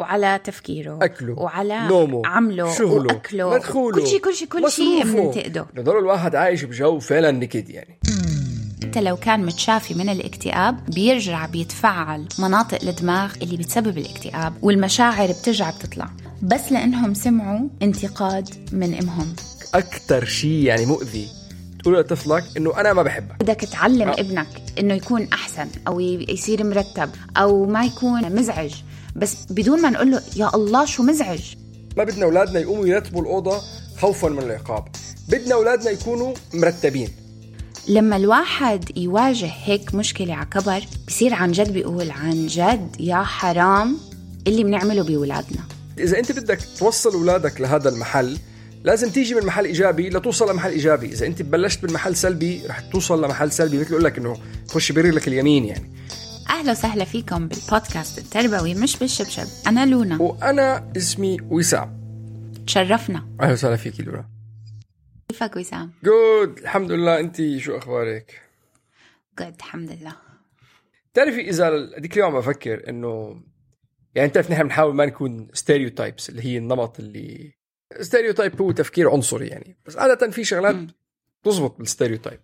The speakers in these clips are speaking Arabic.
وعلى تفكيره أكله وعلى نومه عمله شغله وأكله. مدخوله كل شيء كل شيء كل شيء. بننتقده بضل الواحد عايش بجو فعلا نكد يعني. انت لو كان متشافي من الاكتئاب بيرجع بيتفعل مناطق الدماغ اللي بتسبب الاكتئاب والمشاعر بترجع بتطلع. بس لأنهم سمعوا انتقاد من أمهم. أكثر شيء يعني مؤذي تقول لطفلك إنه أنا ما بحبك. بدك تعلم آه. ابنك إنه يكون أحسن أو يصير مرتب أو ما يكون مزعج. بس بدون ما نقول له يا الله شو مزعج. ما بدنا أولادنا يقوموا يرتبوا الأوضة خوفا من العقاب. بدنا أولادنا يكونوا مرتبين. لما الواحد يواجه هيك مشكلة على كبر بصير عن جد بيقول عن جد يا حرام اللي بنعمله بولادنا إذا أنت بدك توصل أولادك لهذا المحل لازم تيجي من محل إيجابي لتوصل لمحل إيجابي. إذا أنت بلشت من محل سلبي رح توصل لمحل سلبي. مثل أقول لك إنه خش برجلك اليمين يعني. أهلا وسهلا فيكم بالبودكاست التربوي مش بالشبشب. أنا لونا. وأنا اسمي وسام. تشرفنا. أهلا وسهلا فيك لورا كيفك وسام؟ جود الحمد لله. أنت شو أخبارك؟ جود الحمد لله. بتعرفي إذا هذيك اليوم بفكر إنه يعني بتعرف نحن بنحاول ما نكون stereotypes اللي هي النمط اللي stereotype هو تفكير عنصري يعني. بس عادة في شغلات مم. تزبط بال stereotype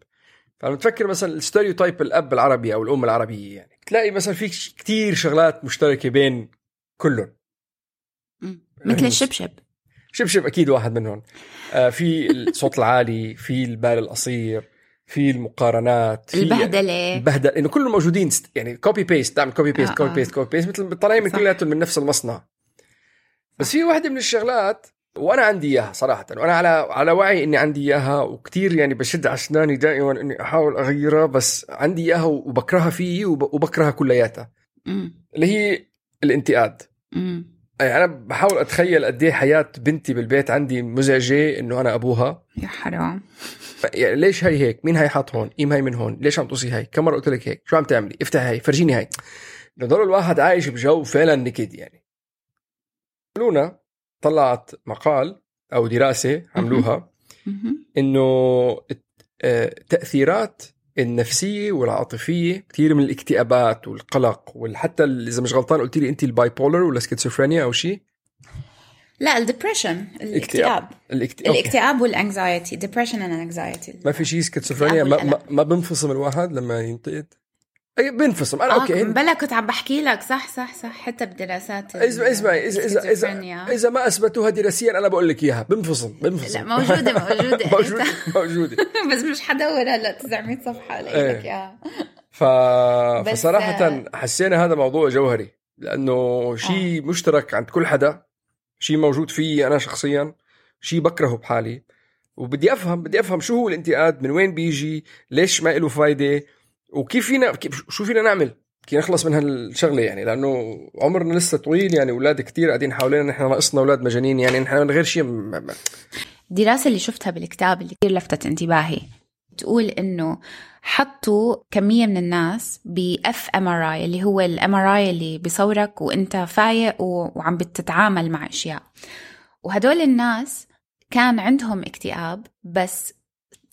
فلما تفكر مثلا ال stereotype الأب العربي أو الأم العربية يعني تلاقي مثلا في كتير شغلات مشتركة بين كلهم مم. مثل الشبشب شبشب أكيد واحد منهم آه في الصوت العالي في البال القصير في المقارنات في البهدلة البهدل إنه كلهم موجودين يعني copy paste تعمل copy paste آه، copy. paste copy paste مثل طالعين من. كلياتهم من نفس المصنع بس في واحدة من الشغلات وأنا عندي إياها صراحة. وأنا على على وعي إني عندي إياها وكتير يعني بشد على اسناني دائما إني أحاول أغيرها بس عندي إياها وبكرهها فيي وب- وبكرهها كلياتها. اللي هي الانتقاد. مم. يعني أنا بحاول أتخيل قد إيه حياة بنتي بالبيت عندي مزعجة إنه أنا أبوها. يا حرام. يعني ليش هي هيك؟ مين هي حاط هون قيم هي من هون؟ ليش عم توصي هي؟ كم مرة قلت لك هيك؟ شو عم تعملي؟ افتح هي فرجيني هي. بضل الواحد عايش بجو فعلا نكد يعني. لونا طلعت مقال أو دراسة عملوها. إنه آه، تأثيرات النفسية والعاطفية كثير من الاكتئابات والقلق وحتى إذا مش غلطان قلت لي انت ال bipolar ولا سكيزوفرينيا أو شيء؟ لا ال depression الاكتئاب. الاكتئاب. الاكتئاب وال anxiety depression and anxiety ما في شيء سكيزوفرينيا ما, ما, ما بنفصم الواحد لما ينتقد؟ أي أنا okay آه بلا كنت عم بحكي لك. صح صح صح. حتى بدراسات اسمع اسمع اذا اذا اذا السكيزوفرينيا. إذا ما أثبتوها دراسيا أنا بقول لك إياها. بنفصم بنفصم لا موجودة موجودة. موجودة موجودة. بس مش حدور هلا 900 صفحة إيه. لك إياها. ف... فصراحة حسينا هذا موضوع جوهري لأنه شيء مشترك عند كل حدا شيء موجود فيي أنا شخصيا شيء بكرهه بحالي. وبدي أفهم بدي أفهم شو هو الانتقاد من وين بيجي ليش ما له فايدة؟ وكيف فينا كيف شو فينا نعمل؟ كي نخلص من هالشغلة يعني لأنه عمرنا لسه طويل يعني أولاد كتير قاعدين حوالينا نحن ناقصنا أولاد مجانين يعني نحن من غير شيء الدراسة اللي شفتها بالكتاب اللي كثير لفتت انتباهي تقول إنه حطوا كمية من الناس ب fMRI اللي هو ال MRI اللي بيصورك وأنت فايق وعم بتتعامل مع أشياء. وهدول الناس كان عندهم اكتئاب بس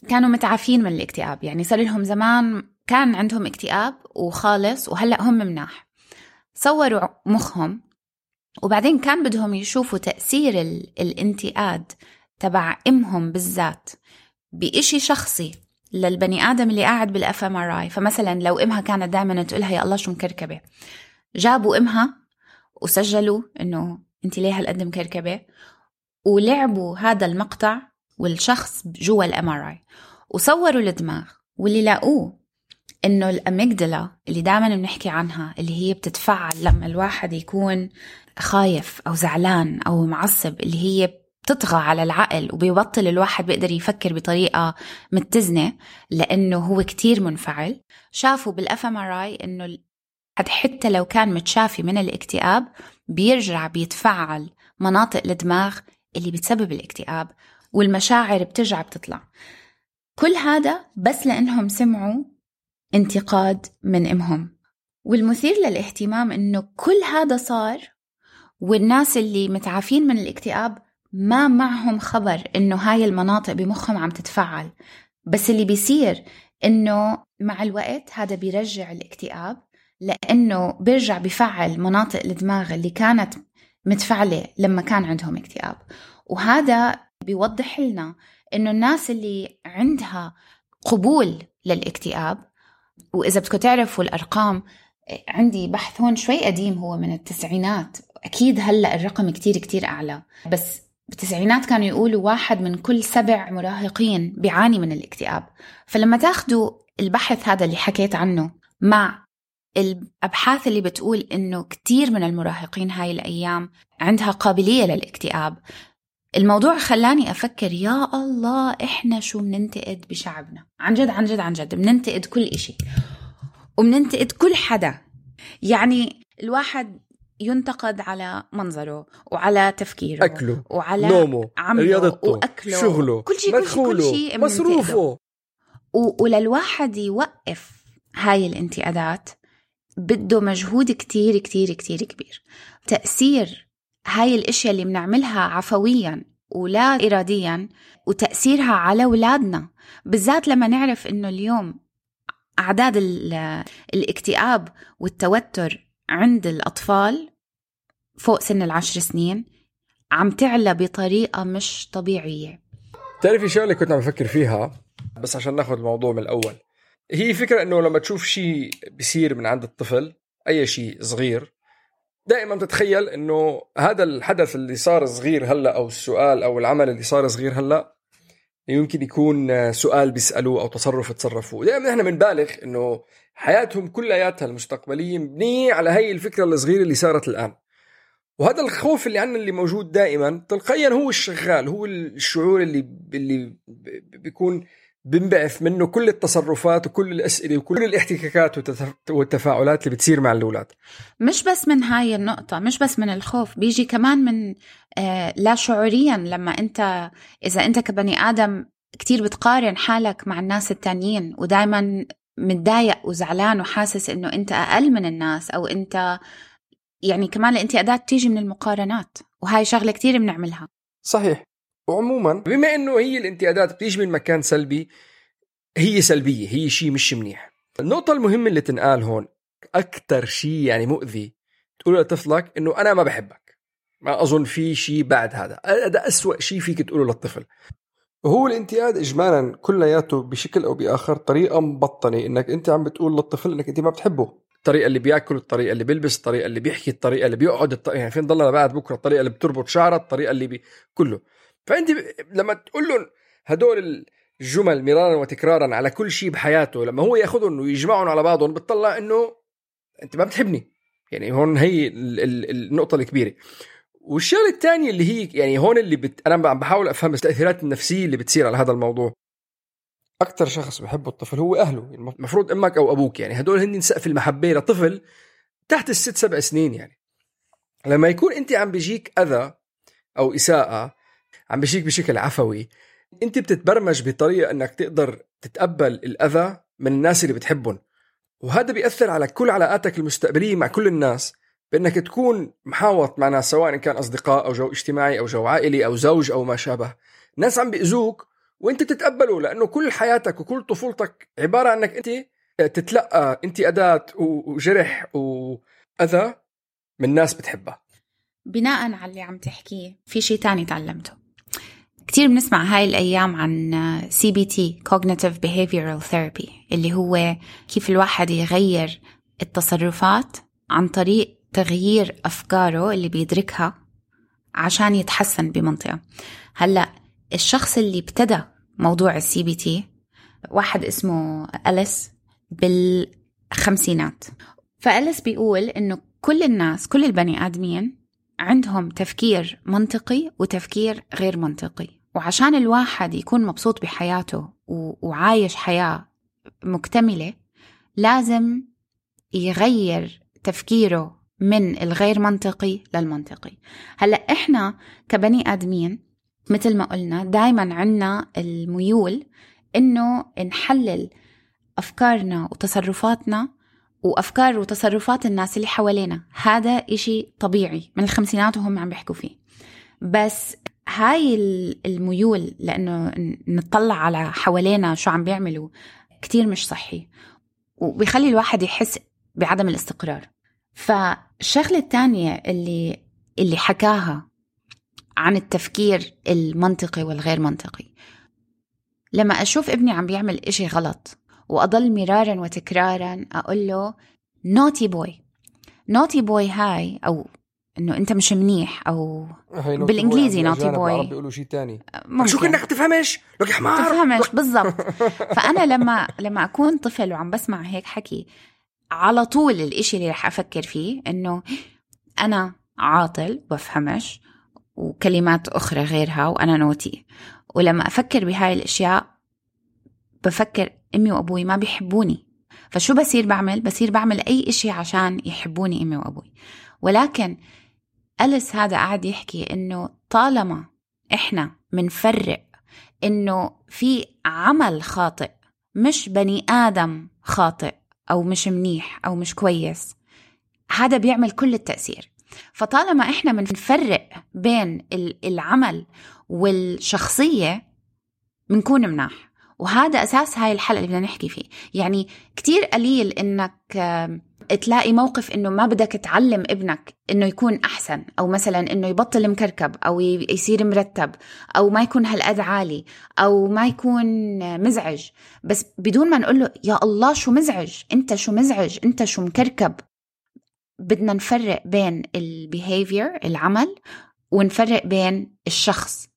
كانوا متعافين من الاكتئاب. يعني صار لهم زمان كان عندهم اكتئاب وخالص وهلأ هم مناح. صوروا مخهم وبعدين كان بدهم يشوفوا تأثير ال- الانتقاد تبع امهم بالذات بإشي شخصي للبني آدم اللي قاعد بال fMRI فمثلا لو إمها كانت دائما تقولها يا الله شو مكركبة. جابوا إمها وسجلوا إنه انت ليه هالقد مكركبة؟ ولعبوا هذا المقطع والشخص جوا ال MRI وصوروا الدماغ واللي لاقوه. إنه ال amygdala اللي دائما بنحكي عنها اللي هي بتتفعل لما الواحد يكون خايف أو زعلان أو معصب اللي هي بتطغى على العقل وبيبطل الواحد بيقدر يفكر بطريقة متزنة لأنه هو كتير منفعل. شافوا بالاف ام انه حتى لو كان متشافي من الاكتئاب بيرجع بيتفعل مناطق الدماغ اللي بتسبب الاكتئاب والمشاعر بترجع بتطلع. كل هذا بس لأنهم سمعوا انتقاد من إمهم. والمثير للاهتمام إنه كل هذا صار والناس اللي متعافين من الاكتئاب ما معهم خبر إنه هاي المناطق بمخهم عم تتفعل. بس اللي بيصير إنه مع الوقت هذا بيرجع الاكتئاب لإنه بيرجع بفعل مناطق الدماغ اللي كانت متفعلة لما كان عندهم اكتئاب. وهذا بيوضح لنا إنه الناس اللي عندها قبول للاكتئاب وإذا بدكم تعرفوا الأرقام عندي بحث هون شوي قديم هو من التسعينات. أكيد هلأ الرقم كتير كتير أعلى. بس بالتسعينات كانوا يقولوا واحد من كل سبع مراهقين بيعاني من الاكتئاب. فلما تاخدوا البحث هذا اللي حكيت عنه مع الأبحاث اللي بتقول إنه كتير من المراهقين هاي الأيام عندها قابلية للاكتئاب الموضوع خلاني أفكر يا الله إحنا شو بننتقد بشعبنا؟ عن جد عن جد عن جد بننتقد كل إشي. وبننتقد كل حدا. يعني الواحد ينتقد على منظره وعلى تفكيره أكله وعلى نومه عمله رياضته وأكله. شغله كل شيء كل شيء مصروفه. وللواحد يوقف هاي الانتقادات بده مجهود كتير كتير كتير كبير. تأثير هاي الأشياء اللي بنعملها عفويا ولا اراديا وتأثيرها على أولادنا. بالذات لما نعرف إنه اليوم أعداد ال- الاكتئاب والتوتر عند الأطفال فوق سن العشر سنين عم تعلى بطريقة مش طبيعية. تعرفي شغلة كنت عم بفكر فيها؟ بس عشان ناخذ الموضوع من الأول. هي فكرة إنه لما تشوف شيء بيصير من عند الطفل أي شيء صغير دائما تتخيل إنه هذا الحدث اللي صار صغير هلأ أو السؤال أو العمل اللي صار صغير هلأ يمكن يكون سؤال بيسألوه أو تصرف تصرفوه. دائما إحنا بنبالغ إنه حياتهم كلياتها المستقبلية مبنية على هي الفكرة الصغيرة اللي صارت الآن. وهذا الخوف اللي عنا اللي موجود دائما تلقائيا هو الشغال هو الشعور اللي اللي بيكون بنبعث منه كل التصرفات وكل الأسئلة وكل الاحتكاكات والتف- والتفاعلات اللي بتصير مع الأولاد. مش بس من هاي النقطة مش بس من الخوف بيجي كمان من آه لا شعوريا لما أنت إذا أنت كبني آدم كتير بتقارن حالك مع الناس التانيين ودايما متضايق وزعلان وحاسس إنه أنت أقل من الناس أو أنت يعني كمان الانتقادات بتيجي من المقارنات. وهاي شغلة كتير بنعملها. صحيح. وعموما بما إنه هي الانتقادات بتيجي من مكان سلبي هي سلبية هي شيء مش منيح. النقطة المهمة اللي تنقال هون أكثر شيء يعني مؤذي تقول لطفلك إنه أنا ما بحبك. ما أظن في شيء بعد هذا. هذا أسوأ شيء فيك تقوله للطفل. وهو الانتقاد اجمالا كلياته بشكل أو بآخر طريقة مبطنة إنك أنت عم بتقول للطفل إنك أنت ما بتحبه. الطريقة اللي بيأكل الطريقة اللي بيلبس الطريقة اللي بيحكي الطريقة اللي بيقعد الطريقة يعني فين ضلنا بعد بكرة الطريقة اللي بتربط شعرها الطريقة اللي بي... كله. فأنت. لما تقول لهم هدول الجمل مرارا وتكرارا على كل شيء بحياته لما هو يأخذهم ويجمعهم على بعضهم بتطلع إنه أنت ما بتحبني. يعني هون هي ال... ال... النقطة الكبيرة. والشغلة الثانية اللي هي يعني هون اللي بت... أنا عم بحاول أفهم التأثيرات النفسية اللي بتصير على هذا الموضوع. أكثر شخص بحبه الطفل هو أهله. المفروض أمك أو أبوك يعني. هدول هن سقف المحبة لطفل تحت الست سبع سنين يعني. لما يكون أنت عم بيجيك أذى أو إساءة عم بيجيك بشكل عفوي. انت بتتبرمج بطريقة انك تقدر تتقبل الأذى من الناس اللي بتحبهم. وهذا بيأثر على كل علاقاتك المستقبلية مع كل الناس بأنك تكون محاوط مع ناس سواء كان أصدقاء أو جو اجتماعي أو جو عائلي أو زوج أو ما شابه. ناس عم بيأذوك وانت تتقبله لأنه كل حياتك وكل طفولتك عبارة عن انك انت تتلقى انتقادات وجرح وأذى من ناس بتحبها. بناء على اللي عم تحكيه في شيء تاني تعلمته. كتير بنسمع هاي الأيام عن CBT Cognitive Behavioral Therapy اللي هو كيف الواحد يغير التصرفات عن طريق تغيير أفكاره اللي بيدركها عشان يتحسن بمنطقة. هلأ الشخص اللي ابتدى موضوع ال CBT واحد اسمه أليس بالخمسينات. فأليس بيقول إنه كل الناس كل البني آدمين عندهم تفكير منطقي وتفكير غير منطقي. وعشان الواحد يكون مبسوط بحياته وعايش حياة مكتملة لازم يغير تفكيره من الغير منطقي للمنطقي. هلأ إحنا كبني آدمين مثل ما قلنا دائما عنا الميول إنه نحلل أفكارنا وتصرفاتنا وأفكار وتصرفات الناس اللي حوالينا. هذا إشي طبيعي من الخمسينات وهم عم بيحكوا فيه. بس هاي الميول لأنه نطلع على حوالينا شو عم بيعملوا كتير مش صحي وبيخلي الواحد يحس بعدم الاستقرار. فالشغلة الثانية اللي اللي حكاها عن التفكير المنطقي والغير منطقي. لما أشوف ابني عم بيعمل إشي غلط وأضل مرارا وتكرارا أقول له naughty boy naughty boy هاي أو إنه أنت مش منيح أو بالإنجليزي naughty boy بيقولوا شيء ثاني شو كأنك تفهمش؟ لك حمار. تفهمش بالضبط. فأنا لما لما أكون طفل وعم بسمع هيك حكي على طول الإشي اللي رح أفكر فيه إنه أنا عاطل بفهمش وكلمات أخرى غيرها وأنا نوتي ولما أفكر بهاي الأشياء بفكر أمي وأبوي ما بيحبوني. فشو بصير بعمل؟ بصير بعمل أي إشي عشان يحبوني أمي وأبوي. ولكن أليس هذا قاعد يحكي إنه طالما إحنا منفرق إنه في عمل خاطئ مش بني آدم خاطئ أو مش منيح أو مش كويس هذا بيعمل كل التأثير. فطالما إحنا بنفرق بين العمل والشخصية بنكون مناح. وهذا أساس هاي الحلقة اللي بدنا نحكي فيه. يعني كتير قليل إنك تلاقي موقف إنه ما بدك تعلم ابنك إنه يكون أحسن أو مثلا إنه يبطل مكركب أو يصير مرتب أو ما يكون هالقد عالي أو ما يكون مزعج. بس بدون ما نقول له يا الله شو مزعج؟ أنت شو مزعج؟ أنت شو مكركب؟ بدنا نفرق بين البيهيفير العمل ونفرق بين الشخص.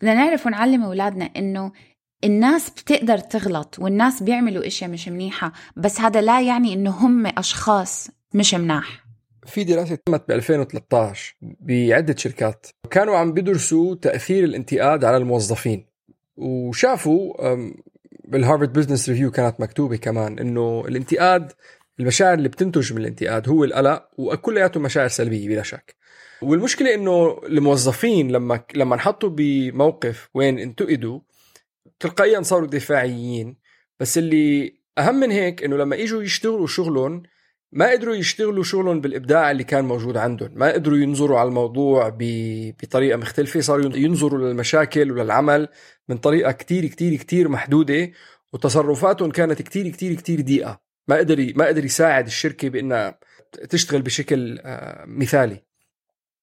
بدنا نعرف ونعلم أولادنا إنه الناس بتقدر تغلط والناس بيعملوا إشياء مش منيحة بس هذا لا يعني إنه هم أشخاص مش مناح. في دراسة تمت ب 2013 بعدة شركات كانوا عم بيدرسوا تأثير الانتقاد على الموظفين وشافوا بال Harvard Business Review كانت مكتوبة كمان إنه الانتقاد المشاعر اللي بتنتج من الانتقاد هو القلق وكلياته مشاعر سلبية بلا شك. والمشكلة إنه الموظفين لما لما انحطوا بموقف وين انتقدوا تلقائيا صاروا دفاعيين. بس اللي أهم من هيك إنه لما إجوا يشتغلوا شغلهم ما قدروا يشتغلوا شغلهم بالإبداع اللي كان موجود عندهم. ما قدروا ينظروا على الموضوع بطريقة مختلفة. صاروا ينظروا للمشاكل وللعمل من طريقة كتير كتير كتير محدودة وتصرفاتهم كانت كتير كتير كتير ضيقه ما قدر ما قدر يساعد الشركة بإنها تشتغل بشكل آه، مثالي.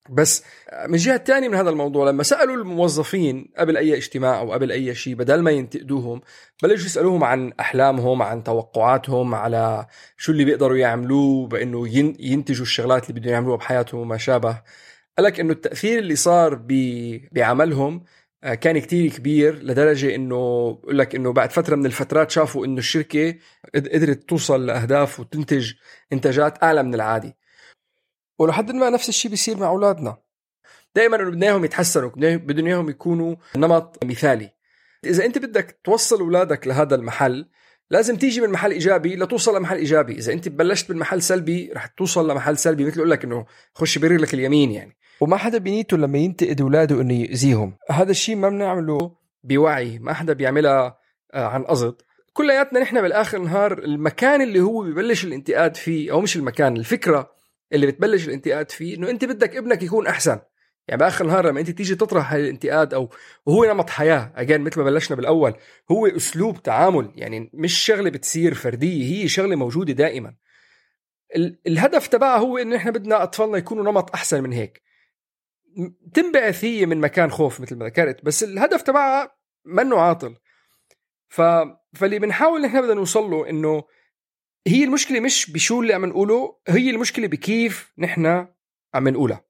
بس من جهة تانية من هذا الموضوع لما سألوا الموظفين قبل أي اجتماع أو قبل أي شيء بدل ما ينتقدوهم بلشوا يسألوهم عن أحلامهم عن توقعاتهم على شو اللي بيقدروا يعملوه بأنه ينتجوا الشغلات اللي بدهم يعملوها بحياتهم وما شابه. قالك أنه التأثير اللي صار بعملهم آه، كان كتير كبير لدرجة إنه بقول لك إنه بعد فترة من الفترات شافوا إنه الشركة قدرت توصل لأهداف وتنتج إنتاجات أعلى من العادي. ولحد ما نفس الشيء بيصير مع أولادنا. دائما بدنا اياهم يتحسنوا بدنا اياهم يكونوا نمط مثالي. إذا أنت بدك توصل أولادك لهذا المحل لازم تيجي من محل إيجابي لتوصل لمحل إيجابي. إذا أنت بلشت بالمحل سلبي رح توصل لمحل سلبي. مثل أقول لك إنه خش برجلك اليمين يعني. وما حدا بنيته لما ينتقد أولاده إنه يأذيهم. هذا الشيء ما بنعمله بوعي ما حدا بيعملها آه، عن قصد. كلياتنا نحن بالآخر النهار المكان اللي هو ببلش الانتقاد فيه أو مش المكان الفكرة اللي بتبلش الانتقاد فيه إنه أنت بدك ابنك يكون أحسن. يعني بآخر النهار لما أنت تيجي تطرح الانتقاد أو وهو نمط حياة اجين مثل ما بلشنا بالأول هو أسلوب تعامل يعني مش شغلة بتصير فردية هي شغلة موجودة دائما. الهدف تبعها هو انه إحنا بدنا أطفالنا يكونوا نمط أحسن من هيك. تنبعث هي من مكان خوف مثل ما ذكرت بس الهدف تبعها منه عاطل. ف... فاللي بنحاول نحن بدنا نوصل له إنه هي المشكلة مش بشو اللي عم نقوله هي المشكلة بكيف نحن عم نقولها.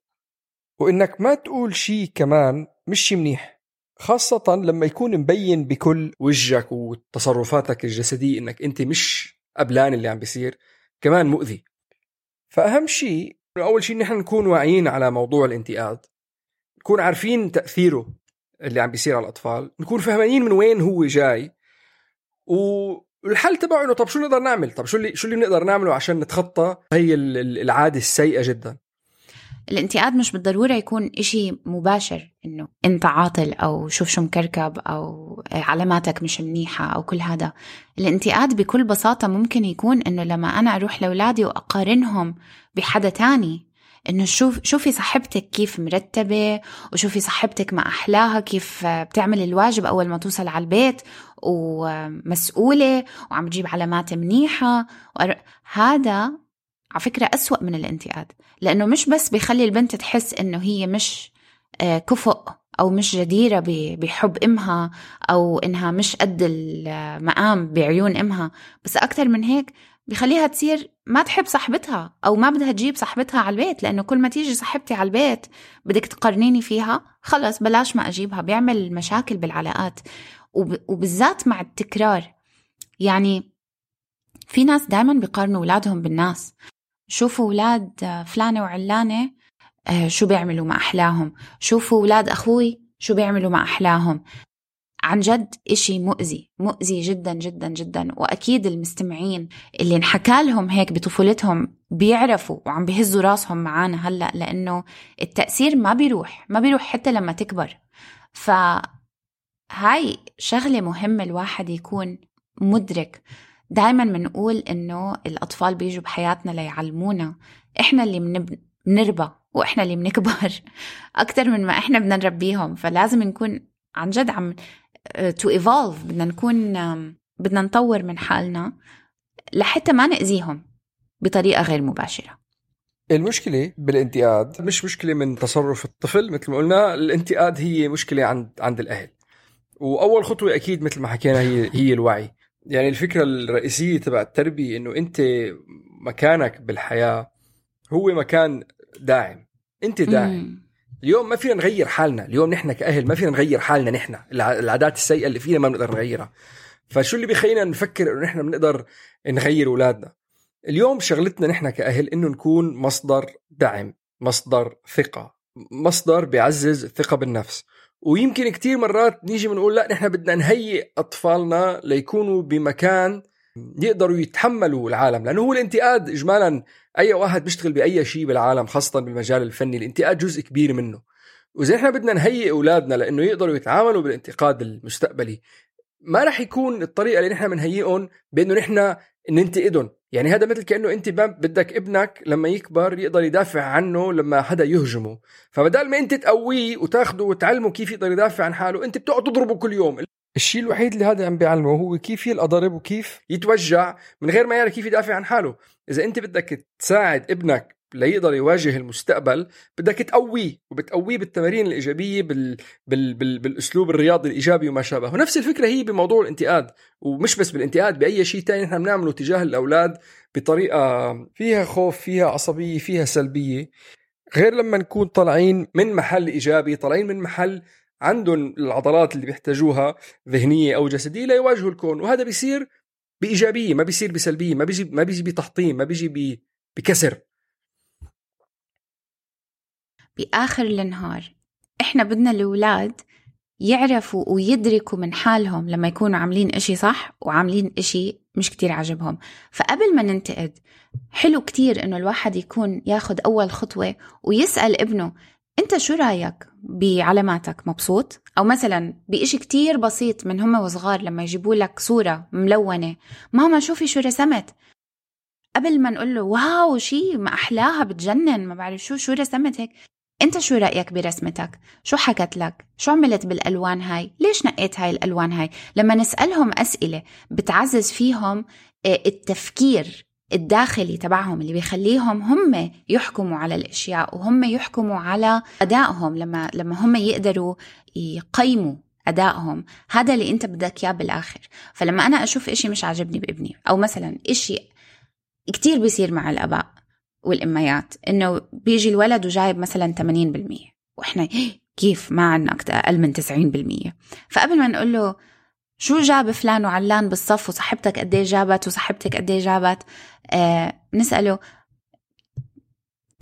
وإنك ما تقول شيء كمان مش شيء منيح خاصة لما يكون مبين بكل وجهك وتصرفاتك الجسدية إنك أنت مش قبلان اللي عم بيصير كمان مؤذي. فأهم شيء أول شيء نحن نكون واعيين على موضوع الانتقاد نكون عارفين تأثيره اللي عم بيصير على الأطفال نكون فهمانين من وين هو جاي والحل تبعه إنه طب شو نقدر نعمل؟ طب شو اللي شو اللي بنقدر نعمله عشان نتخطى هي العادة السيئة جدا؟ الانتقاد مش بالضرورة يكون إشي مباشر إنه أنت عاطل أو شوف شو مكركب أو علاماتك مش منيحة أو كل هذا. الانتقاد بكل بساطة ممكن يكون إنه لما أنا أروح لأولادي وأقارنهم بحدا تاني إنه شوف شوفي صاحبتك كيف مرتبة وشوفي صاحبتك مع أحلاها كيف بتعمل الواجب أول ما توصل على البيت ومسؤولة وعم تجيب علامات منيحة. هذا على فكرة أسوأ من الانتقاد لأنه مش بس بيخلي البنت تحس إنه هي مش آه، كفؤ أو مش جديرة بحب إمها أو إنها مش قد المقام بعيون إمها. بس أكتر من هيك بخليها تصير ما تحب صاحبتها أو ما بدها تجيب صاحبتها على البيت لأنه كل ما تيجي صاحبتي على البيت بدك تقارنيني فيها خلص بلاش ما أجيبها بيعمل مشاكل بالعلاقات. وبالذات مع التكرار. يعني في ناس دائما بيقارنوا أولادهم بالناس. شوفوا أولاد فلانة وعلانة آه، شو بيعملوا مع أحلاهم؟ شوفوا أولاد أخوي شو بيعملوا مع أحلاهم؟ عن جد إشي مؤذي مؤذي جدا جدا جدا. وأكيد المستمعين اللي انحكى لهم هيك بطفولتهم بيعرفوا وعم بيهزوا راسهم معانا هلأ لأنه التأثير ما بيروح ما بيروح حتى لما تكبر. فهاي شغلة مهمة الواحد يكون مدرك. دائما بنقول إنه الأطفال بيجوا بحياتنا ليعلمونا إحنا اللي بنربى وإحنا اللي بنكبر أكثر من ما إحنا بدنا نربيهم. فلازم نكون عن جد عم to evolve بدنا نكون بدنا نطور من حالنا لحتى ما نأذيهم بطريقة غير مباشرة. المشكلة بالانتقاد مش مشكلة من تصرف الطفل مثل ما قلنا الانتقاد هي مشكلة عند عند الأهل. وأول خطوة أكيد مثل ما حكينا هي هي الوعي. يعني الفكرة الرئيسية تبع التربية إنه أنت مكانك بالحياة هو مكان داعم. أنت داعم. اليوم ما فينا نغير حالنا. اليوم نحن كأهل ما فينا نغير حالنا نحن. العادات السيئة اللي فينا ما بنقدر نغيرها. فشو اللي بيخلينا نفكر إنه نحن بنقدر نغير أولادنا؟ اليوم شغلتنا نحن كأهل إنه نكون مصدر دعم مصدر ثقة مصدر بيعزز الثقة بالنفس. ويمكن كتير مرات نيجي بنقول لا نحن بدنا نهيئ أطفالنا ليكونوا بمكان يقدروا يتحملوا العالم لأنه هو الانتقاد اجمالا أي واحد بيشتغل بأي شيء بالعالم خاصه بالمجال الفني الانتقاد جزء كبير منه. واذا إحنا بدنا نهيئ أولادنا لإنه يقدروا يتعاملوا بالانتقاد المستقبلي. ما راح يكون الطريقة اللي نحن بنهيئهم بإنه نحن ننتقدهم. يعني هذا مثل كأنه أنت بدك ابنك لما يكبر يقدر يدافع عنه لما حدا يهجمه. فبدال ما أنت تقويه وتاخده وتعلمه كيف يقدر يدافع عن حاله أنت بتقعد تضربه كل يوم. الشيء الوحيد اللي هذا عم بيعلمه هو كيف يلقى ضرب وكيف يتوجع من غير ما يعرف كيف يدافع عن حاله. إذا أنت بدك تساعد ابنك ليقدر يواجه المستقبل بدك تقويه وبتقويه بالتمارين الإيجابية بال... بال... بال... بالأسلوب الرياضي الإيجابي وما شابه. ونفس الفكرة هي بموضوع الانتقاد ومش بس بالانتقاد بأي شيء ثاني نحن بنعمله تجاه الأولاد بطريقة فيها خوف فيها عصبية فيها سلبية. غير لما نكون طالعين من محل إيجابي طالعين من محل عندهم العضلات اللي بيحتاجوها ذهنية أو جسدية ليواجهوا الكون وهذا بيصير بإيجابية ما بيصير بسلبية ما بيجي ما بيجي بتحطيم ما بيجي بكسر. بآخر النهار إحنا بدنا الأولاد يعرفوا ويدركوا من حالهم لما يكونوا عاملين إشي صح وعاملين إشي مش كتير عجبهم فقبل ما ننتقد حلو كتير إنه الواحد يكون ياخد أول خطوة ويسأل ابنه أنت شو رأيك بعلاماتك مبسوط؟ أو مثلا بإشي كتير بسيط من هم وصغار لما يجيبوا لك صورة ملونة ماما شوفي شو رسمت قبل ما نقول له واو شي ما أحلاها بتجنن ما بعرف شو شو رسمت هيك انت شو رأيك برسمتك؟ شو حكت لك؟ شو عملت بالألوان هاي؟ ليش نقيت هاي الألوان هاي؟ لما نسألهم أسئلة بتعزز فيهم آه، التفكير الداخلي تبعهم اللي بيخليهم هم يحكموا على الأشياء وهم يحكموا على أدائهم لما لما هم يقدروا يقيموا أدائهم. هذا اللي أنت بدك إياه بالآخر. فلما أنا أشوف إشي مش عاجبني بابني أو مثلا إشي كتير بيصير مع الآباء والأميات إنه بيجي الولد وجايب مثلا 80% وإحنا كيف ما أكتر أقل من 90% فقبل ما نقول له شو جاب فلان وعلان بالصف وصاحبتك قد جابت وصاحبتك قد جابت آه نسأله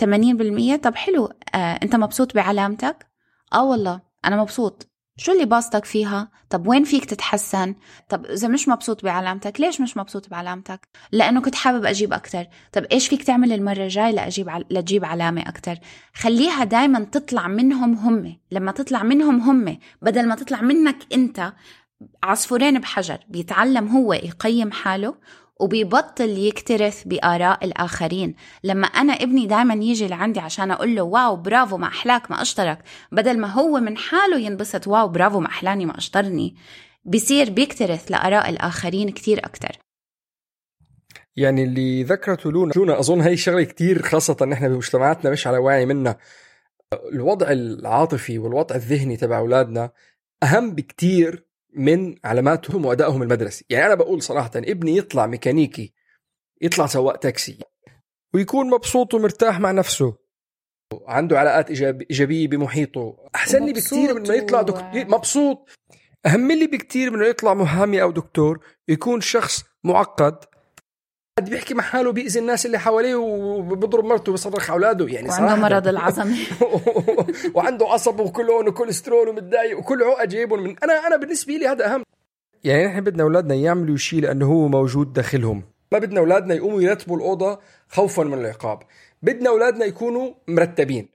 80% طب حلو آه أنت مبسوط بعلامتك آه والله أنا مبسوط شو اللي باصتك فيها؟ طب وين فيك تتحسن؟ طب إذا مش مبسوط بعلامتك ليش مش مبسوط بعلامتك؟ لأنه كنت حابب أجيب أكتر طب إيش فيك تعمل المرة الجاية لأجيب عل... لتجيب علامة أكتر؟ خليها دايما تطلع منهم هم لما تطلع منهم هم بدل ما تطلع منك أنت عصفورين بحجر بيتعلم هو يقيم حاله وبيبطل يكترث بآراء الآخرين. لما أنا ابني دايما يجي لعندي عشان أقول له واو برافو ما أحلاك ما أشترك. بدل ما هو من حاله ينبسط واو برافو ما أحلاني ما أشترني. بصير بيكترث لآراء الآخرين كتير أكتر. يعني اللي ذكرته لونا لونا أظن هي شغلة كتير خاصة نحن بمجتمعاتنا مش على وعي منها. الوضع العاطفي والوضع الذهني تبع أولادنا أهم بكتير من علاماتهم وأدائهم المدرسي. يعني أنا بقول صراحة ابني يطلع ميكانيكي يطلع سواق تاكسي ويكون مبسوط ومرتاح مع نفسه. عنده علاقات إيجابية بمحيطه. أحسن لي بكثير من إنه يطلع دكتور مبسوط أهم لي بكثير من إنه يطلع محامي أو دكتور يكون شخص معقد قد بيحكي مع حاله بيأذي الناس اللي حواليه وبضرب مرته وبيصرخ على أولاده. يعني وعنده صراحة. مرض العصبي. وعنده عصب وكلون وكوليسترول ومتضايق وكل عقد جايبهم من أنا أنا بالنسبة لي هذا أهم. يعني نحن بدنا أولادنا يعملوا شيء لأنه هو موجود داخلهم. ما بدنا أولادنا يقوموا يرتبوا الأوضة خوفا من العقاب. بدنا أولادنا يكونوا مرتبين.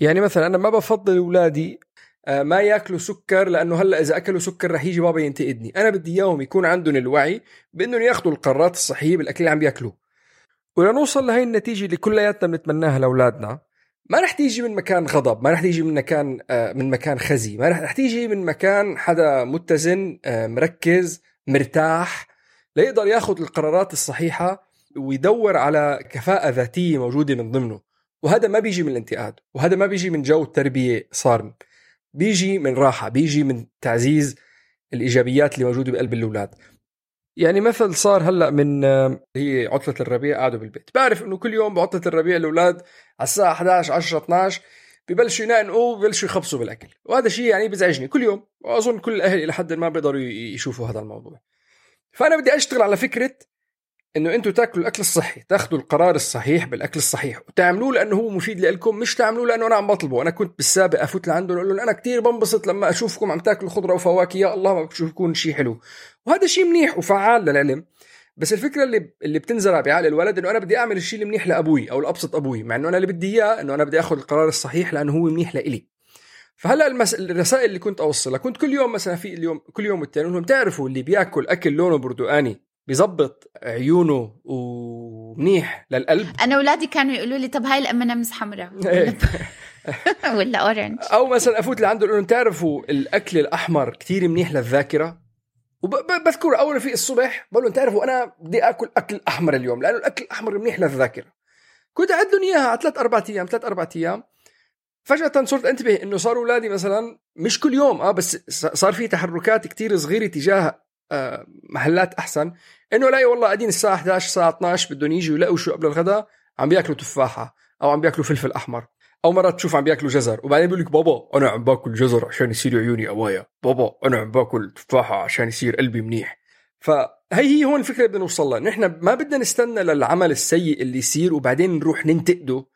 يعني مثلا أنا ما بفضل أولادي ما ياكلوا سكر لأنه هلأ إذا أكلوا سكر رح يجي بابا ينتقدني. أنا بدي إياهم يكون عندهم الوعي بأنهم ياخذوا القرارات الصحيه بالأكل اللي عم بياكلوه. ولنوصل لهي النتيجة اللي كلياتنا بنتمناها لأولادنا. ما رح تيجي من مكان غضب ما رح تيجي من مكان آه، من مكان خزي ما رح تيجي من مكان حدا متزن آه، مركز مرتاح ليقدر ياخذ القرارات الصحيحة ويدور على كفاءة ذاتية موجودة من ضمنه. وهذا ما بيجي من الانتقاد وهذا ما بيجي من جو تربيه صارم. بيجي من راحة بيجي من تعزيز الإيجابيات اللي موجودة بقلب الأولاد. يعني مثل صار هلأ من هي عطلة الربيع قعدوا بالبيت. بعرف إنه كل يوم بعطلة الربيع الأولاد على الساعة 11 10 12 ببلشوا ينقنقوا ببلشوا يخبصوا بالأكل. وهذا شيء يعني بيزعجني كل يوم. وأظن كل الأهل إلى حد ما بيقدروا يشوفوا هذا الموضوع. فأنا بدي أشتغل على فكرة إنه أنتم تاكلوا الأكل الصحي تاخذوا القرار الصحيح بالأكل الصحيح. وتعملوه لأنه هو مفيد لكم مش تعملوه لأنه أنا عم بطلبه. أنا كنت بالسابق أفوت لعنده أقول له أنا كثير بنبسط لما أشوفكم عم تاكلوا خضرة وفواكه يا الله ما بشوف يكون شيء حلو. وهذا شيء منيح وفعال للعلم. بس الفكرة اللي اللي بتنزرع بعقل الولد إنه أنا بدي أعمل الشيء المنيح لأبوي أو لأبسط أبوي مع إنه أنا اللي بدي إياه إنه أنا بدي آخذ القرار الصحيح لأنه هو منيح لإلي. فهلأ المس... الرسائل اللي كنت أوصلها كنت كل يوم مثلا في اليوم كل يوم والتاني انهم تعرفوا اللي بياكل أكل لونه برتقاني بيزبط عيونه ومنيح للقلب؟ أنا أولادي كانوا يقولوا لي طب هاي ال M&M's حمراء. إيه. ولا orange أو مثلا أفوت لعنده لهم تعرفوا الأكل الأحمر كتير منيح للذاكرة؟ وبذكر أول في الصبح بقول لهم تعرفوا أنا بدي آكل أكل أحمر اليوم لأنه الأكل الأحمر منيح للذاكرة. كنت اعد لهم إياها على ثلاث أربع أيام ثلاث أربع أيام. فجأة صرت أنتبه إنه صاروا أولادي مثلا مش كل يوم آه بس صار في تحركات كتير صغيرة تجاه محلات أحسن. إنه لاقي والله قاعدين الساعة 11 الساعة 12 بدهم يجوا يلاقوا شو قبل الغداء عم بياكلوا تفاحة أو عم بياكلوا فلفل أحمر. أو مرات تشوف عم بياكلوا جزر وبعدين بيقول لك بابا أنا عم باكل جزر عشان يصير عيوني قوايا. بابا أنا عم باكل تفاحة عشان يصير قلبي منيح. فهي هي هون الفكرة بدنا نوصل لها. نحن ما بدنا نستنى للعمل السيء اللي يصير وبعدين نروح ننتقده.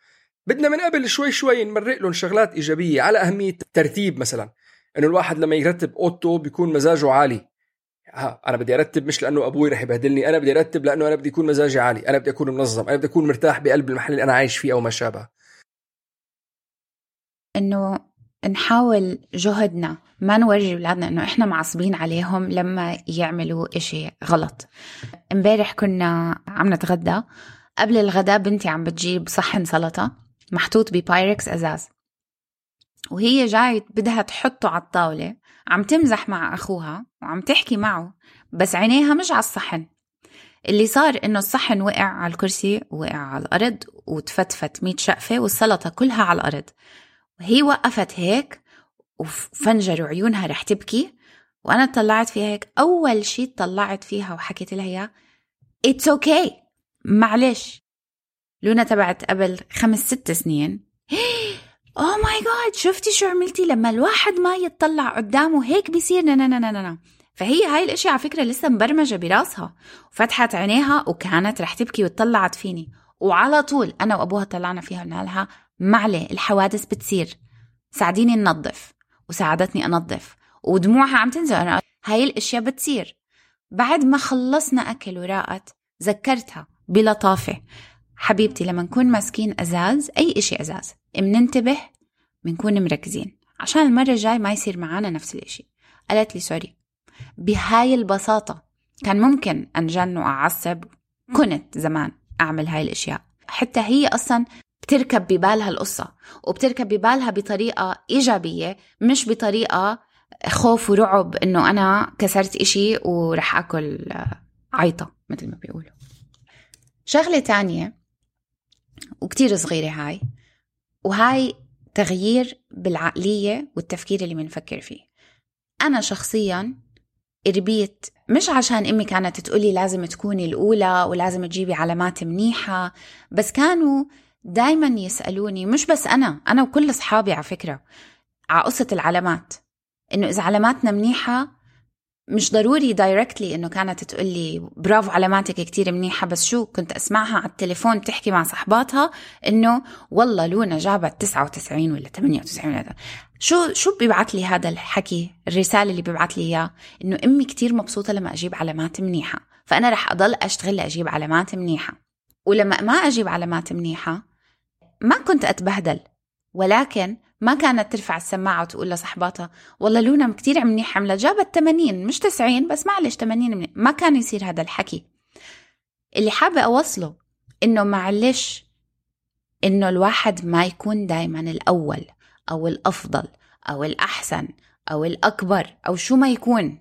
بدنا من قبل شوي شوي نمرق لهم شغلات إيجابية على أهمية الترتيب مثلا. إنه الواحد لما يرتب أوضته بيكون مزاجه عالي. ها أنا بدي أرتب مش لأنه أبوي رح يبهدلني أنا بدي أرتب لأنه أنا بدي يكون مزاجي عالي أنا بدي أكون منظم أنا بدي أكون مرتاح بقلب المحل اللي أنا عايش فيه أو ما شابه. إنه نحاول جهدنا ما نورجي أولادنا إنه إحنا معصبين عليهم لما يعملوا إشي غلط. إمبارح كنا عم نتغدى قبل الغداء بنتي عم بتجيب صحن سلطة محطوط ببايركس أزاز. وهي جاي بدها تحطه على الطاولة عم تمزح مع أخوها وعم تحكي معه بس عينيها مش على الصحن. اللي صار إنه الصحن وقع على الكرسي وقع على الأرض وتفتفت ميت شقفة والسلطة كلها على الأرض. وهي وقفت هيك وفنجروا عيونها رح تبكي. وأنا طلعت فيها هيك أول شي طلعت فيها وحكيت لها إياه It's okay. معلش. لونا تبعت قبل خمس ست سنين. اوه ماي جاد شفتي شو عملتي؟ لما الواحد ما يتطلع قدامه هيك بيصير نا نا نا نا نا فهي هاي الأشياء على فكرة لسه مبرمجة براسها. وفتحت عينيها وكانت رح تبكي وطلعت فيني. وعلى طول أنا وأبوها طلعنا فيها قلنا لها معلي الحوادث بتصير. ساعديني ننظف. وساعدتني أنظف. ودموعها عم تنزل. أنا هاي الأشياء بتصير. بعد ما خلصنا أكل وراقت ذكرتها بلطافة. حبيبتي لما نكون ماسكين أزاز أي إشي أزاز. مننتبه بنكون مركزين. عشان المرة الجاي ما يصير معانا نفس الإشي. قالت لي sorry. بهاي البساطة كان ممكن أنجن وأعصب. كنت زمان أعمل هاي الأشياء. حتى هي أصلا بتركب ببالها القصة وبتركب ببالها بطريقة إيجابية مش بطريقة خوف ورعب إنه أنا كسرت إشي ورح أكل عيطة مثل ما بيقولوا. شغلة تانية وكتير صغيرة هاي وهاي تغيير بالعقلية والتفكير اللي بنفكر فيه. أنا شخصيا ربيت مش عشان أمي كانت تقولي لازم تكوني الأولى ولازم تجيبي علامات منيحة بس كانوا دايما يسألوني مش بس أنا أنا وكل أصحابي على فكرة على قصة العلامات إنه إذا علاماتنا منيحة مش ضروري دايركتلي إنه كانت تقول لي برافو علاماتك كتير منيحة بس شو كنت أسمعها على التليفون تحكي مع صحباتها إنه والله لونا جابت 99 ولا 98 ولا شو شو بيبعت لي هذا الحكي؟ الرسالة اللي بيبعت لي اياه إنه أمي كتير مبسوطة لما أجيب علامات منيحة فأنا رح أضل أشتغل لأجيب علامات منيحة. ولما ما أجيب علامات منيحة ما كنت أتبهدل ولكن ما كانت ترفع السماعة وتقول لصحباتها والله لونا كتير منيح عملت جابت 80 مش 90 بس معلش 80 منيح. ما كان يصير هذا الحكي. اللي حابة أوصله إنه معلش إنه الواحد ما يكون دايما الأول أو الأفضل أو الأحسن أو الأكبر أو شو ما يكون.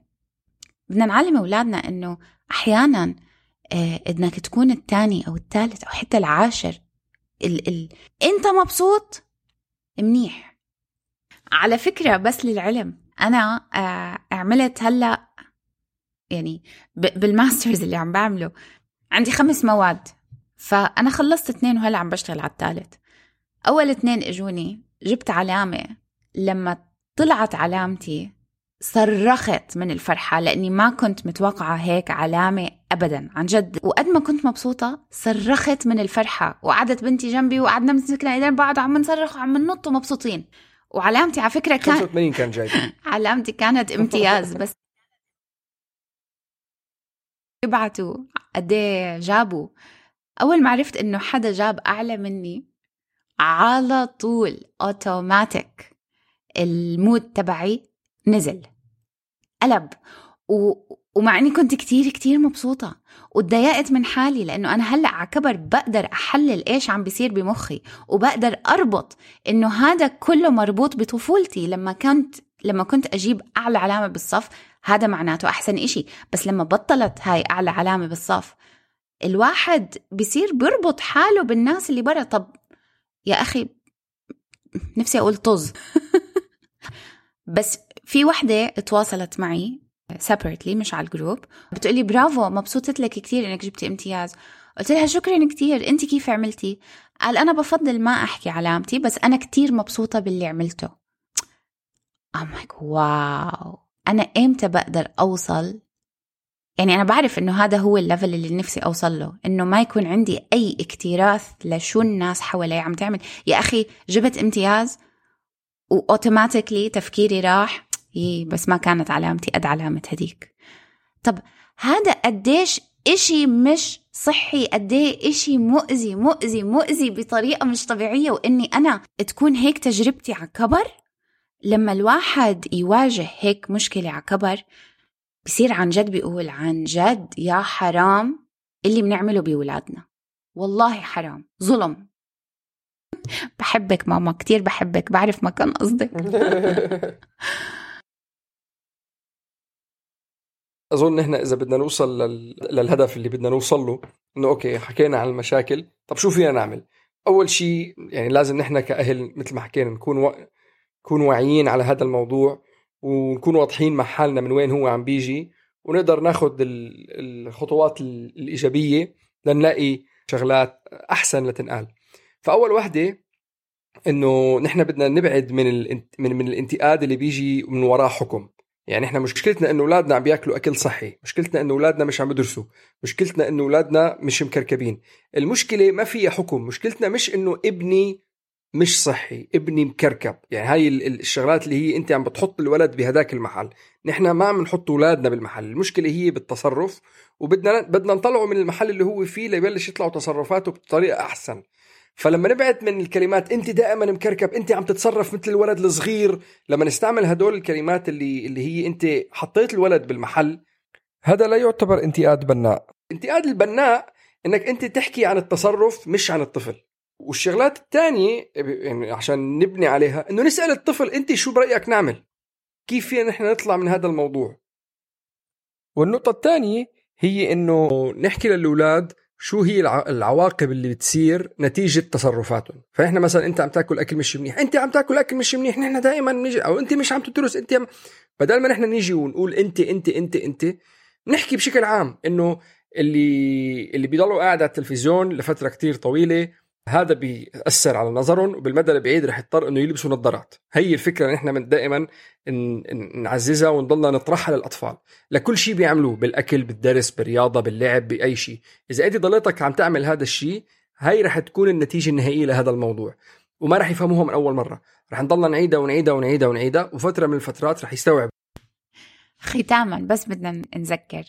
بدنا نعلم أولادنا إنه أحيانا آه إنك تكون الثاني أو الثالث أو حتى العاشر ال ال أنت مبسوط؟ منيح. على فكرة بس للعلم. أنا آه عملت هلأ يعني بالماسترز اللي عم بعمله عندي خمس مواد. فأنا خلصت اثنين وهلأ عم بشتغل على الثالث. أول اثنين إجوني جبت علامة. لما طلعت علامتي صرخت من الفرحة لأني ما كنت متوقعة هيك علامة أبدا عن جد. وقد ما كنت مبسوطة صرخت من الفرحة. وقعدت بنتي جنبي وقعدنا مسكنا ايدين بعض وعم نصرخ وعم ننط ومبسوطين. وعلامتي على فكرة كان 85 كان جاي. علامتي كانت امتياز بس يبعتوا قد إيه جابوا. أول ما عرفت إنه حدا جاب أعلى مني على طول أوتوماتيك المود تبعي نزل. قلب. و... ومع إني كنت كتير كتير مبسوطة وتضايقت من حالي لأنه أنا هلأ على كبر بقدر أحلل إيش عم بيصير بمخي وبقدر أربط إنه هذا كله مربوط بطفولتي. لما كنت لما كنت أجيب أعلى علامة بالصف هذا معناته أحسن إشي. بس لما بطلت هاي أعلى علامة بالصف الواحد بيصير بيربط حاله بالناس اللي برا. طب يا أخي نفسي أقول طز. بس في وحدة تواصلت معي separately مش على الجروب. بتقولي برافو مبسوطة لك كثير إنك جبتي امتياز. قلت لها شكرا كثير انت كيف عملتي؟ قال أنا بفضل ما أحكي علامتي بس أنا كثير مبسوطة باللي عملته. I'm like wow أنا إمتى بقدر أوصل؟ يعني أنا بعرف إنه هذا هو ال level اللي نفسي أوصل له إنه ما يكون عندي أي اكتراث لشو الناس حوالي عم تعمل. يا أخي جبت امتياز و automatically تفكيري راح. إيه بس ما كانت علامتي قد علامة هديك. طب هذا قديش إشي مش صحي قديه إشي مؤذي مؤذي مؤذي بطريقة مش طبيعية وإني أنا تكون هيك تجربتي على كبر لما الواحد يواجه هيك مشكلة على كبر بصير عن جد بيقول عن جد يا حرام اللي بنعمله بولادنا والله حرام ظلم. بحبك ماما كتير بحبك بعرف ما كان قصدك. أظن إحنا إذا بدنا نوصل لل... للهدف اللي بدنا نوصل له إنه أوكي حكينا عن المشاكل. طب شو فينا نعمل؟ أول شيء يعني لازم نحن كأهل مثل ما حكينا نكون و... نكون واعيين على هذا الموضوع ونكون واضحين مع حالنا من وين هو عم بيجي ونقدر ناخذ الخطوات الإيجابية لنلاقي شغلات أحسن لتنقال. فأول وحدة إنه نحن بدنا نبعد من من من الانتقاد اللي بيجي من وراه حكم. يعني إحنا مشكلتنا إنه أولادنا عم بياكلوا أكل صحي مشكلتنا إنه أولادنا مش عم يدرسوا مشكلتنا إنه أولادنا مش مكركبين. المشكلة ما فيها حكم مشكلتنا مش إنه ابني مش صحي ابني مكركب. يعني هاي الشغلات اللي هي أنت عم بتحط الولد بهداك المحل. نحن ما عم نحط أولادنا بالمحل المشكلة هي بالتصرف وبدنا بدنا نطلعه من المحل اللي هو فيه ليبلش يطلعوا تصرفاته بطريقة أحسن. فلما نبعد من الكلمات انت دائما مكركب انت عم تتصرف مثل الولد الصغير. لما نستعمل هدول الكلمات اللي اللي هي انت حطيت الولد بالمحل هذا لا يعتبر انتقاد بناء. انتقاد البناء انك انت تحكي عن التصرف مش عن الطفل. والشغلات الثانية يعني عشان نبني عليها إنه نسأل الطفل انت شو برأيك نعمل؟ كيف فينا نحن نطلع من هذا الموضوع؟ والنقطة الثانية هي إنه نحكي للأولاد شو هي العواقب اللي بتصير نتيجة تصرفاتهم. فإحنا مثلا أنت عم تاكل أكل مش منيح. أنت عم تاكل أكل مش منيح. نحن دائما نيجي أو أنت مش عم تدرس. أنت عم... بدل ما نحن نيجي ونقول أنت أنت أنت أنت نحكي بشكل عام إنه اللي اللي بيضلوا قاعد على التلفزيون لفترة كتير طويلة هذا بيأثر على نظرهم وبالمدى البعيد رح يضطر إنه يلبسوا نظارات. هي الفكرة اللي نحن دائما نعززها ونضلنا نطرحها للأطفال. لكل شيء بيعملوه بالأكل بالدرس بالرياضة باللعب بأي شيء. إذا أنت ضليتك عم تعمل هذا الشيء هاي رح تكون النتيجة النهائية لهذا الموضوع. وما رح يفهموها من أول مرة. رح نضلنا نعيدها ونعيدها ونعيدها ونعيدها وفترة من الفترات رح يستوعب. ختاما بس بدنا نذكر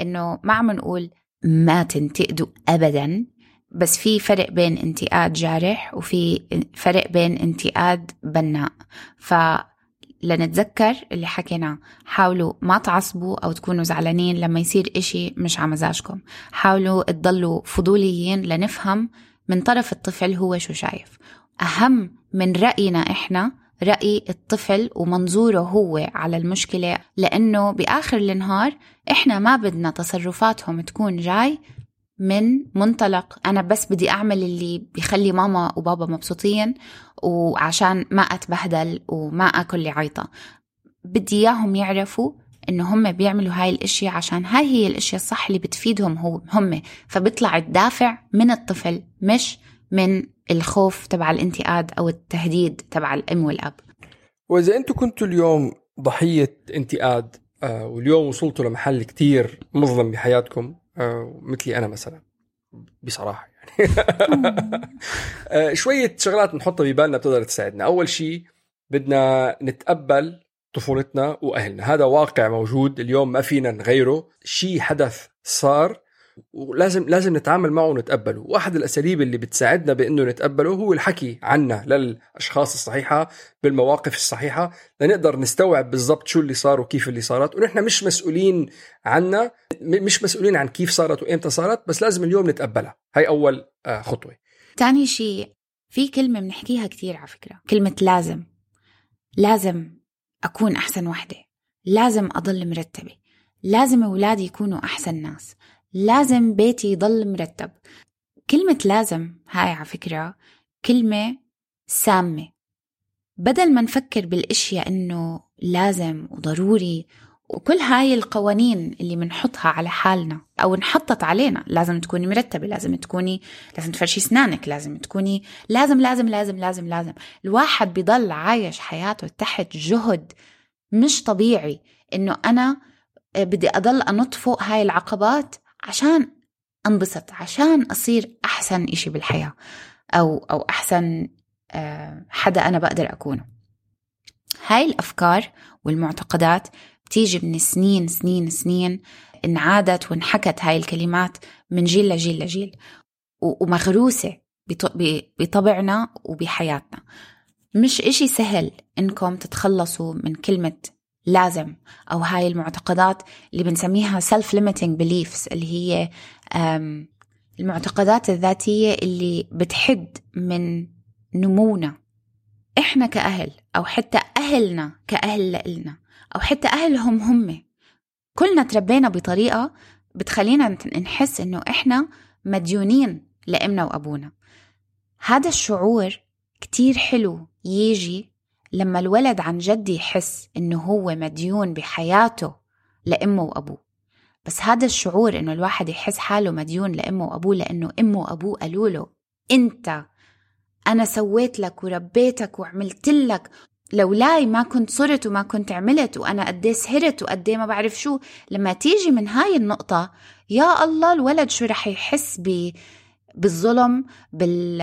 إنه ما عم نقول ما تنتقدوا ابدا. بس في فرق بين انتقاد جارح وفي فرق بين انتقاد بناء. ف لنتذكر اللي حكيناه حاولوا ما تعصبوا أو تكونوا زعلانين لما يصير إشي مش على مزاجكم. حاولوا تضلوا فضوليين لنفهم من طرف الطفل هو شو شايف. أهم من رأينا إحنا رأي الطفل ومنظوره هو على المشكلة لأنه بآخر النهار إحنا ما بدنا تصرفاتهم تكون جاي من منطلق أنا بس بدي أعمل اللي بيخلي ماما وبابا مبسوطين وعشان ما أتبهدل وما أكل عيطة. بدي إياهم يعرفوا إنه هم بيعملوا هاي الأشياء عشان هاي هي الأشياء الصح اللي بتفيدهم هم. فبيطلع الدافع من الطفل مش من الخوف تبع الانتقاد أو التهديد تبع الأم والأب. وإذا أنتم كنتوا اليوم ضحية انتقاد آه، واليوم وصلتوا لمحل كتير مظلم بحياتكم مثلي أنا مثلا بصراحة يعني. آه، شوية شغلات نحطها ببالنا بتقدر تساعدنا. أول شيء بدنا نتقبل طفولتنا وأهلنا. هذا واقع موجود اليوم ما فينا نغيره. شيء حدث صار ولازم لازم نتعامل معه ونتقبله. واحد الأساليب اللي بتساعدنا بإنه نتقبله هو الحكي عنا للأشخاص الصحيحة بالمواقف الصحيحة لنقدر نستوعب بالضبط شو اللي صار وكيف اللي صارت. ونحن مش مسؤولين عنا مش مسؤولين عن كيف صارت وإمتى صارت بس لازم اليوم نتقبلها. هاي أول آه، خطوة. ثاني شيء في كلمة بنحكيها كثير على فكرة. كلمة لازم. لازم أكون أحسن وحدة. لازم أضل مرتبة. لازم أولادي يكونوا أحسن ناس. لازم بيتي يضل مرتب. كلمة لازم هاي على فكرة كلمة سامة. بدل ما نفكر بالأشياء إنه لازم وضروري وكل هاي القوانين اللي بنحطها على حالنا أو انحطت علينا لازم تكوني مرتبة لازم تكوني لازم تفرشي أسنانك لازم تكوني لازم لازم لازم لازم لازم. الواحد بيضل عايش حياته تحت جهد مش طبيعي إنه أنا بدي أضل أنط فوق هاي العقبات عشان انبسط عشان أصير أحسن إشي بالحياة أو أو أحسن آه، حدا أنا بقدر أكونه. هاي الأفكار والمعتقدات بتيجي من سنين سنين سنين انعادت وانحكت هاي الكلمات من جيل لجيل لجيل ومغروسة بطبعنا وبحياتنا. مش إشي سهل إنكم تتخلصوا من كلمة لازم أو هاي المعتقدات اللي بنسميها self limiting beliefs اللي هي المعتقدات الذاتية اللي بتحد من نمونا. إحنا كأهل أو حتى أهلنا كأهل لإلنا أو حتى أهلهم هم. كلنا تربينا بطريقة بتخلينا نحس إنه إحنا مديونين لأمنا وأبونا. هذا الشعور كتير حلو يجي لما الولد عن جد يحس إنه هو مديون بحياته لأمه وأبوه. بس هذا الشعور إنه الواحد يحس حاله مديون لأمه وأبوه لأنه أمه وأبوه قالوا له أنت أنا سويت لك وربيتك وعملت لك لولاي ما كنت صرت وما كنت عملت وأنا قد إيه سهرت وقد إيه ما بعرف شو. لما تيجي من هاي النقطة يا الله الولد شو رح يحس ب بالظلم بال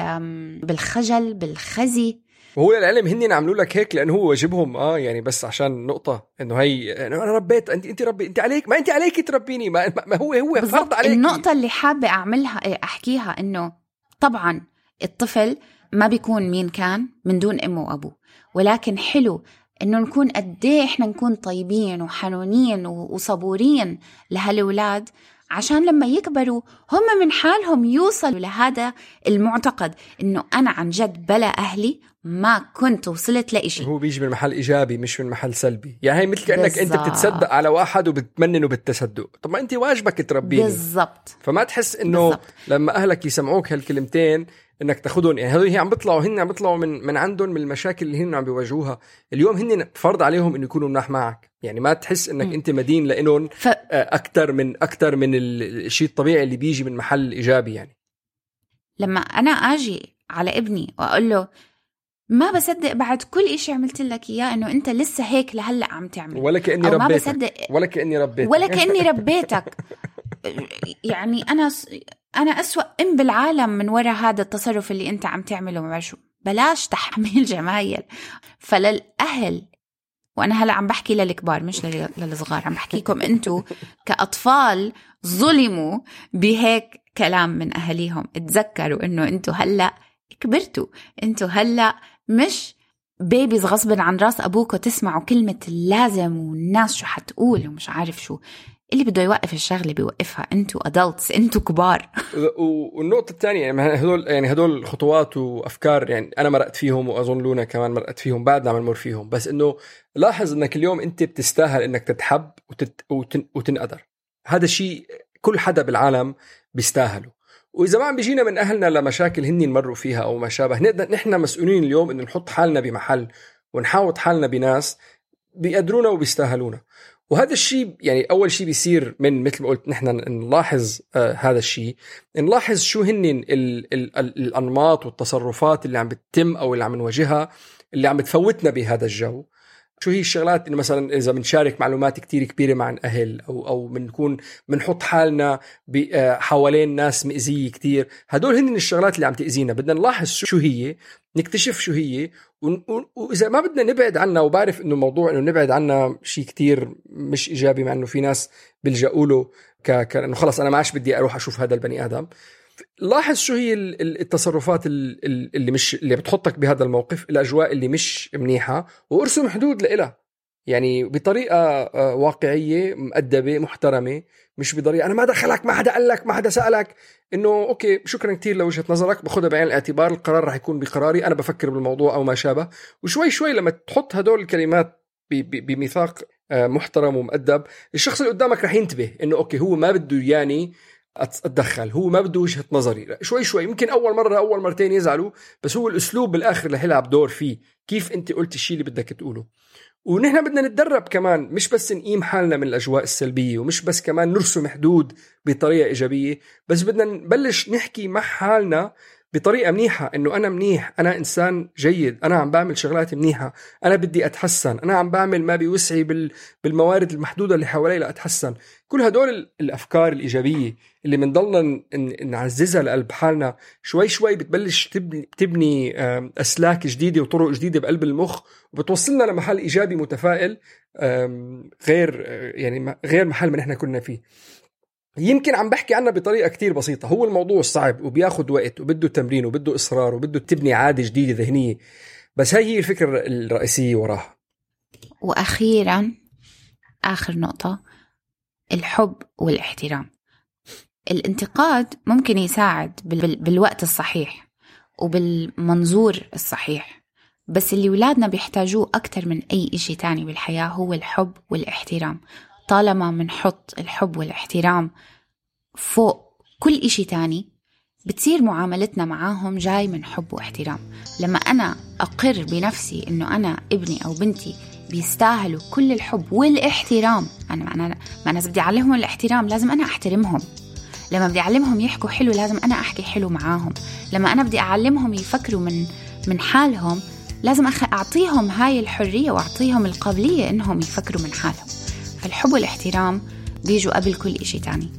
بالخجل بالخزي؟ وهو للعلم هن عملوا لك هيك لأنه هو واجبهم. آه يعني بس عشان نقطة إنه هي أنا ربيت أنت أنت ربي أنت عليك ما أنت عليك تربيني. ما, ما هو هو فرض عليك. النقطة اللي حابة أعملها إيه، أحكيها إنه طبعا الطفل ما بيكون مين كان من دون أمه وأبوه. ولكن حلو إنه نكون قد إيه إحنا نكون طيبين وحنونين وصبورين لهالأولاد عشان لما يكبروا هم من حالهم يوصلوا لهذا المعتقد إنه أنا عن جد بلا أهلي ما كنت وصلت لإشي. هو بيجي من محل إيجابي مش من محل سلبي. يعني هي مثل كأنك أنت بالضبط. بتتصدق على واحد وبتمننه بالتصدق طب ما أنت واجبك تربيني. بالضبط. فما تحس إنه بالضبط. لما أهلك يسمعوك هالكلمتين إنك تاخذهم يعني هذول هي عم بيطلعوا هن عم بيطلعوا من من عندهم من المشاكل اللي هن عم بيواجهوها. اليوم هن فرض عليهم إنه يكونوا مناح معك. يعني ما تحس إنك مم. أنت مدين لإلهم ف... أكثر من أكثر من ال- الشيء الطبيعي اللي بيجي من محل إيجابي يعني. لما أنا أجي على ابني وأقول له ما بصدق بعد كل إشي عملت لك إياه إنه أنت لسه هيك لهلأ عم تعمل. ولا كأني أو ما ربيتك. بصدق. ولا كأني ربيتك. ولا كأني ربيتك. يعني أنا أنا أسوأ أم بالعالم من وراء هذا التصرف اللي أنت عم تعمله ما بعرف شو. بلاش تحميل جمايل. فللأهل وأنا هلأ عم بحكي للكبار مش لل- للصغار عم بحكيكم أنتوا كأطفال ظلموا بهيك كلام من أهاليهم. تذكروا إنه أنتوا هلأ كبرتوا. أنتوا هلأ مش بيبيز غصبا عن راس أبوكوا تسمعوا كلمة اللازم والناس شو حتقول ومش عارف شو. اللي بده يوقف الشغلة بيوقفها. أنتوا ادلتس أنتوا كبار. و- والنقطة الثانية يعني هدول يعني هدول خطوات وأفكار يعني أنا مرقت فيهم وأظن لونا كمان مرقت فيهم بعدنا عم نمر فيهم. بس إنه لاحظ إنك اليوم أنت بتستاهل إنك تتحب وتت وتن وتنقدر. هذا الشيء كل حدا بالعالم بيستاهله. وإذا ما عم بيجينا من أهلنا لمشاكل هن مروا فيها أو ما شابه نقدر نحن مسؤولين اليوم إنه نحط حالنا بمحل ونحاوط حالنا بناس بيقدرونا وبيستاهلونا. وهذا الشيء يعني أول شيء بيصير من مثل ما قلت نحن نلاحظ آه هذا الشيء نلاحظ شو هن ال ال ال الأنماط والتصرفات اللي عم بتتم أو اللي عم نواجهها اللي عم بتفوتنا بهذا الجو. شو هي الشغلات انه مثلا إذا بنشارك معلومات كتير كبيرة مع الاهل أو أو بنكون بنحط حالنا آه، حوالين ناس مئزيه كتير. هدول هن الشغلات اللي عم تأذينا. بدنا نلاحظ شو هي نكتشف شو هي وإذا ما بدنا نبعد عنها وبعرف إنه موضوع إنه نبعد عنها شيء كتير مش إيجابي مع إنه في ناس بيلجأوا له ك... ك... إنه خلص أنا ما عادش بدي أروح أشوف هذا البني آدم. لاحظ شو هي ال- ال- التصرفات ال- ال- اللي مش اللي بتحطك بهذا الموقف الأجواء اللي مش منيحة وأرسم حدود لإلها. يعني بطريقة آه، واقعية مؤدبة محترمة مش بطريقة أنا ما دخلك ما حدا قال لك ما حدا سألك. إنه okay شكرا كثير لوجهة نظرك باخذها بعين الاعتبار القرار رح يكون بقراري أنا بفكر بالموضوع أو ما شابه. وشوي شوي لما تحط هدول الكلمات بميثاق آه، محترم ومؤدب الشخص اللي قدامك رح ينتبه إنه okay هو ما بده ياني أت- أتدخل. هو ما بده وجهة نظري. شوي شوي يمكن أول مرة أول مرتين يزعلوا بس هو الأسلوب بالآخر رح يلعب دور فيه. كيف أنت قلت الشيء اللي بدك تقوله؟ ونحن بدنا نتدرب كمان. مش بس نقيم حالنا من الأجواء السلبية ومش بس كمان نرسم حدود بطريقة إيجابية بس بدنا نبلش نحكي مع حالنا بطريقة منيحة إنه أنا منيح أنا إنسان جيد أنا عم بعمل شغلات منيحة أنا بدي أتحسن أنا عم بعمل ما بيوسعي بال... بالموارد المحدودة اللي حوالي لأتحسن. كل هدول ال- الأفكار الإيجابية اللي بنضلنا نعززها لقلب حالنا شوي شوي بتبلش تبني أسلاك جديدة وطرق جديدة بقلب المخ وبتوصلنا لمحل إيجابي متفائل غير آه، يعني غير محل ما نحن كنا فيه. يمكن عم بحكي عنها بطريقة كتير بسيطة. هو الموضوع صعب وبياخد وقت وبده تمرين وبده إصرار وبده تبني عادة جديدة ذهنية. بس هي هي الفكرة الرئيسية وراها. وأخيرا آخر نقطة الحب والاحترام. الانتقاد ممكن يساعد بال- بالوقت الصحيح وبالمنظور الصحيح. بس اللي ولادنا بيحتاجوه أكتر من أي إشي تاني بالحياة هو الحب والاحترام. طالما منحط الحب والاحترام فوق كل إشي تاني بتصير معاملتنا معاهم جاي من حب واحترام. لما أنا أقر بنفسي إنه أنا ابني أو بنتي بيستاهلوا كل الحب والاحترام أنا أنا ما أنا بدي أعلمهم الاحترام لازم أنا أحترمهم. لما بدي أعلمهم يحكوا حلو لازم أنا أحكي حلو معاهم. لما أنا بدي أعلمهم يفكروا من من حالهم لازم. أعطيهم هاي الحرية وأعطيهم القابلية إنهم يفكروا من حالهم. فالحب والاحترام بيجوا قبل كل إشي تاني.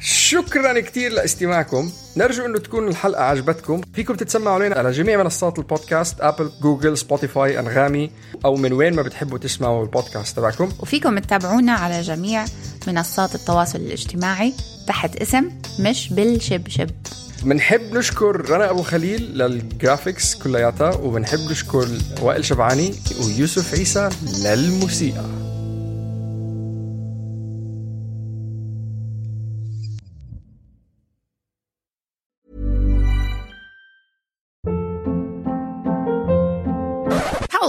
شكرا كثير لإستماعكم. نرجو إنه تكون الحلقة عجبتكم. فيكم تتسمعوا علينا على جميع منصات البودكاست Apple Google Spotify أنغامي أو من وين ما بتحبوا تسمعوا البودكاست تبعكم. وفيكم تتابعونا على جميع منصات التواصل الاجتماعي تحت اسم مش بالشبشب. بنحب نشكر رنا أبو خليل للجرافيكس كلياتها وبنحب نشكر وائل شبعاني ويوسف عيسى للموسيقى.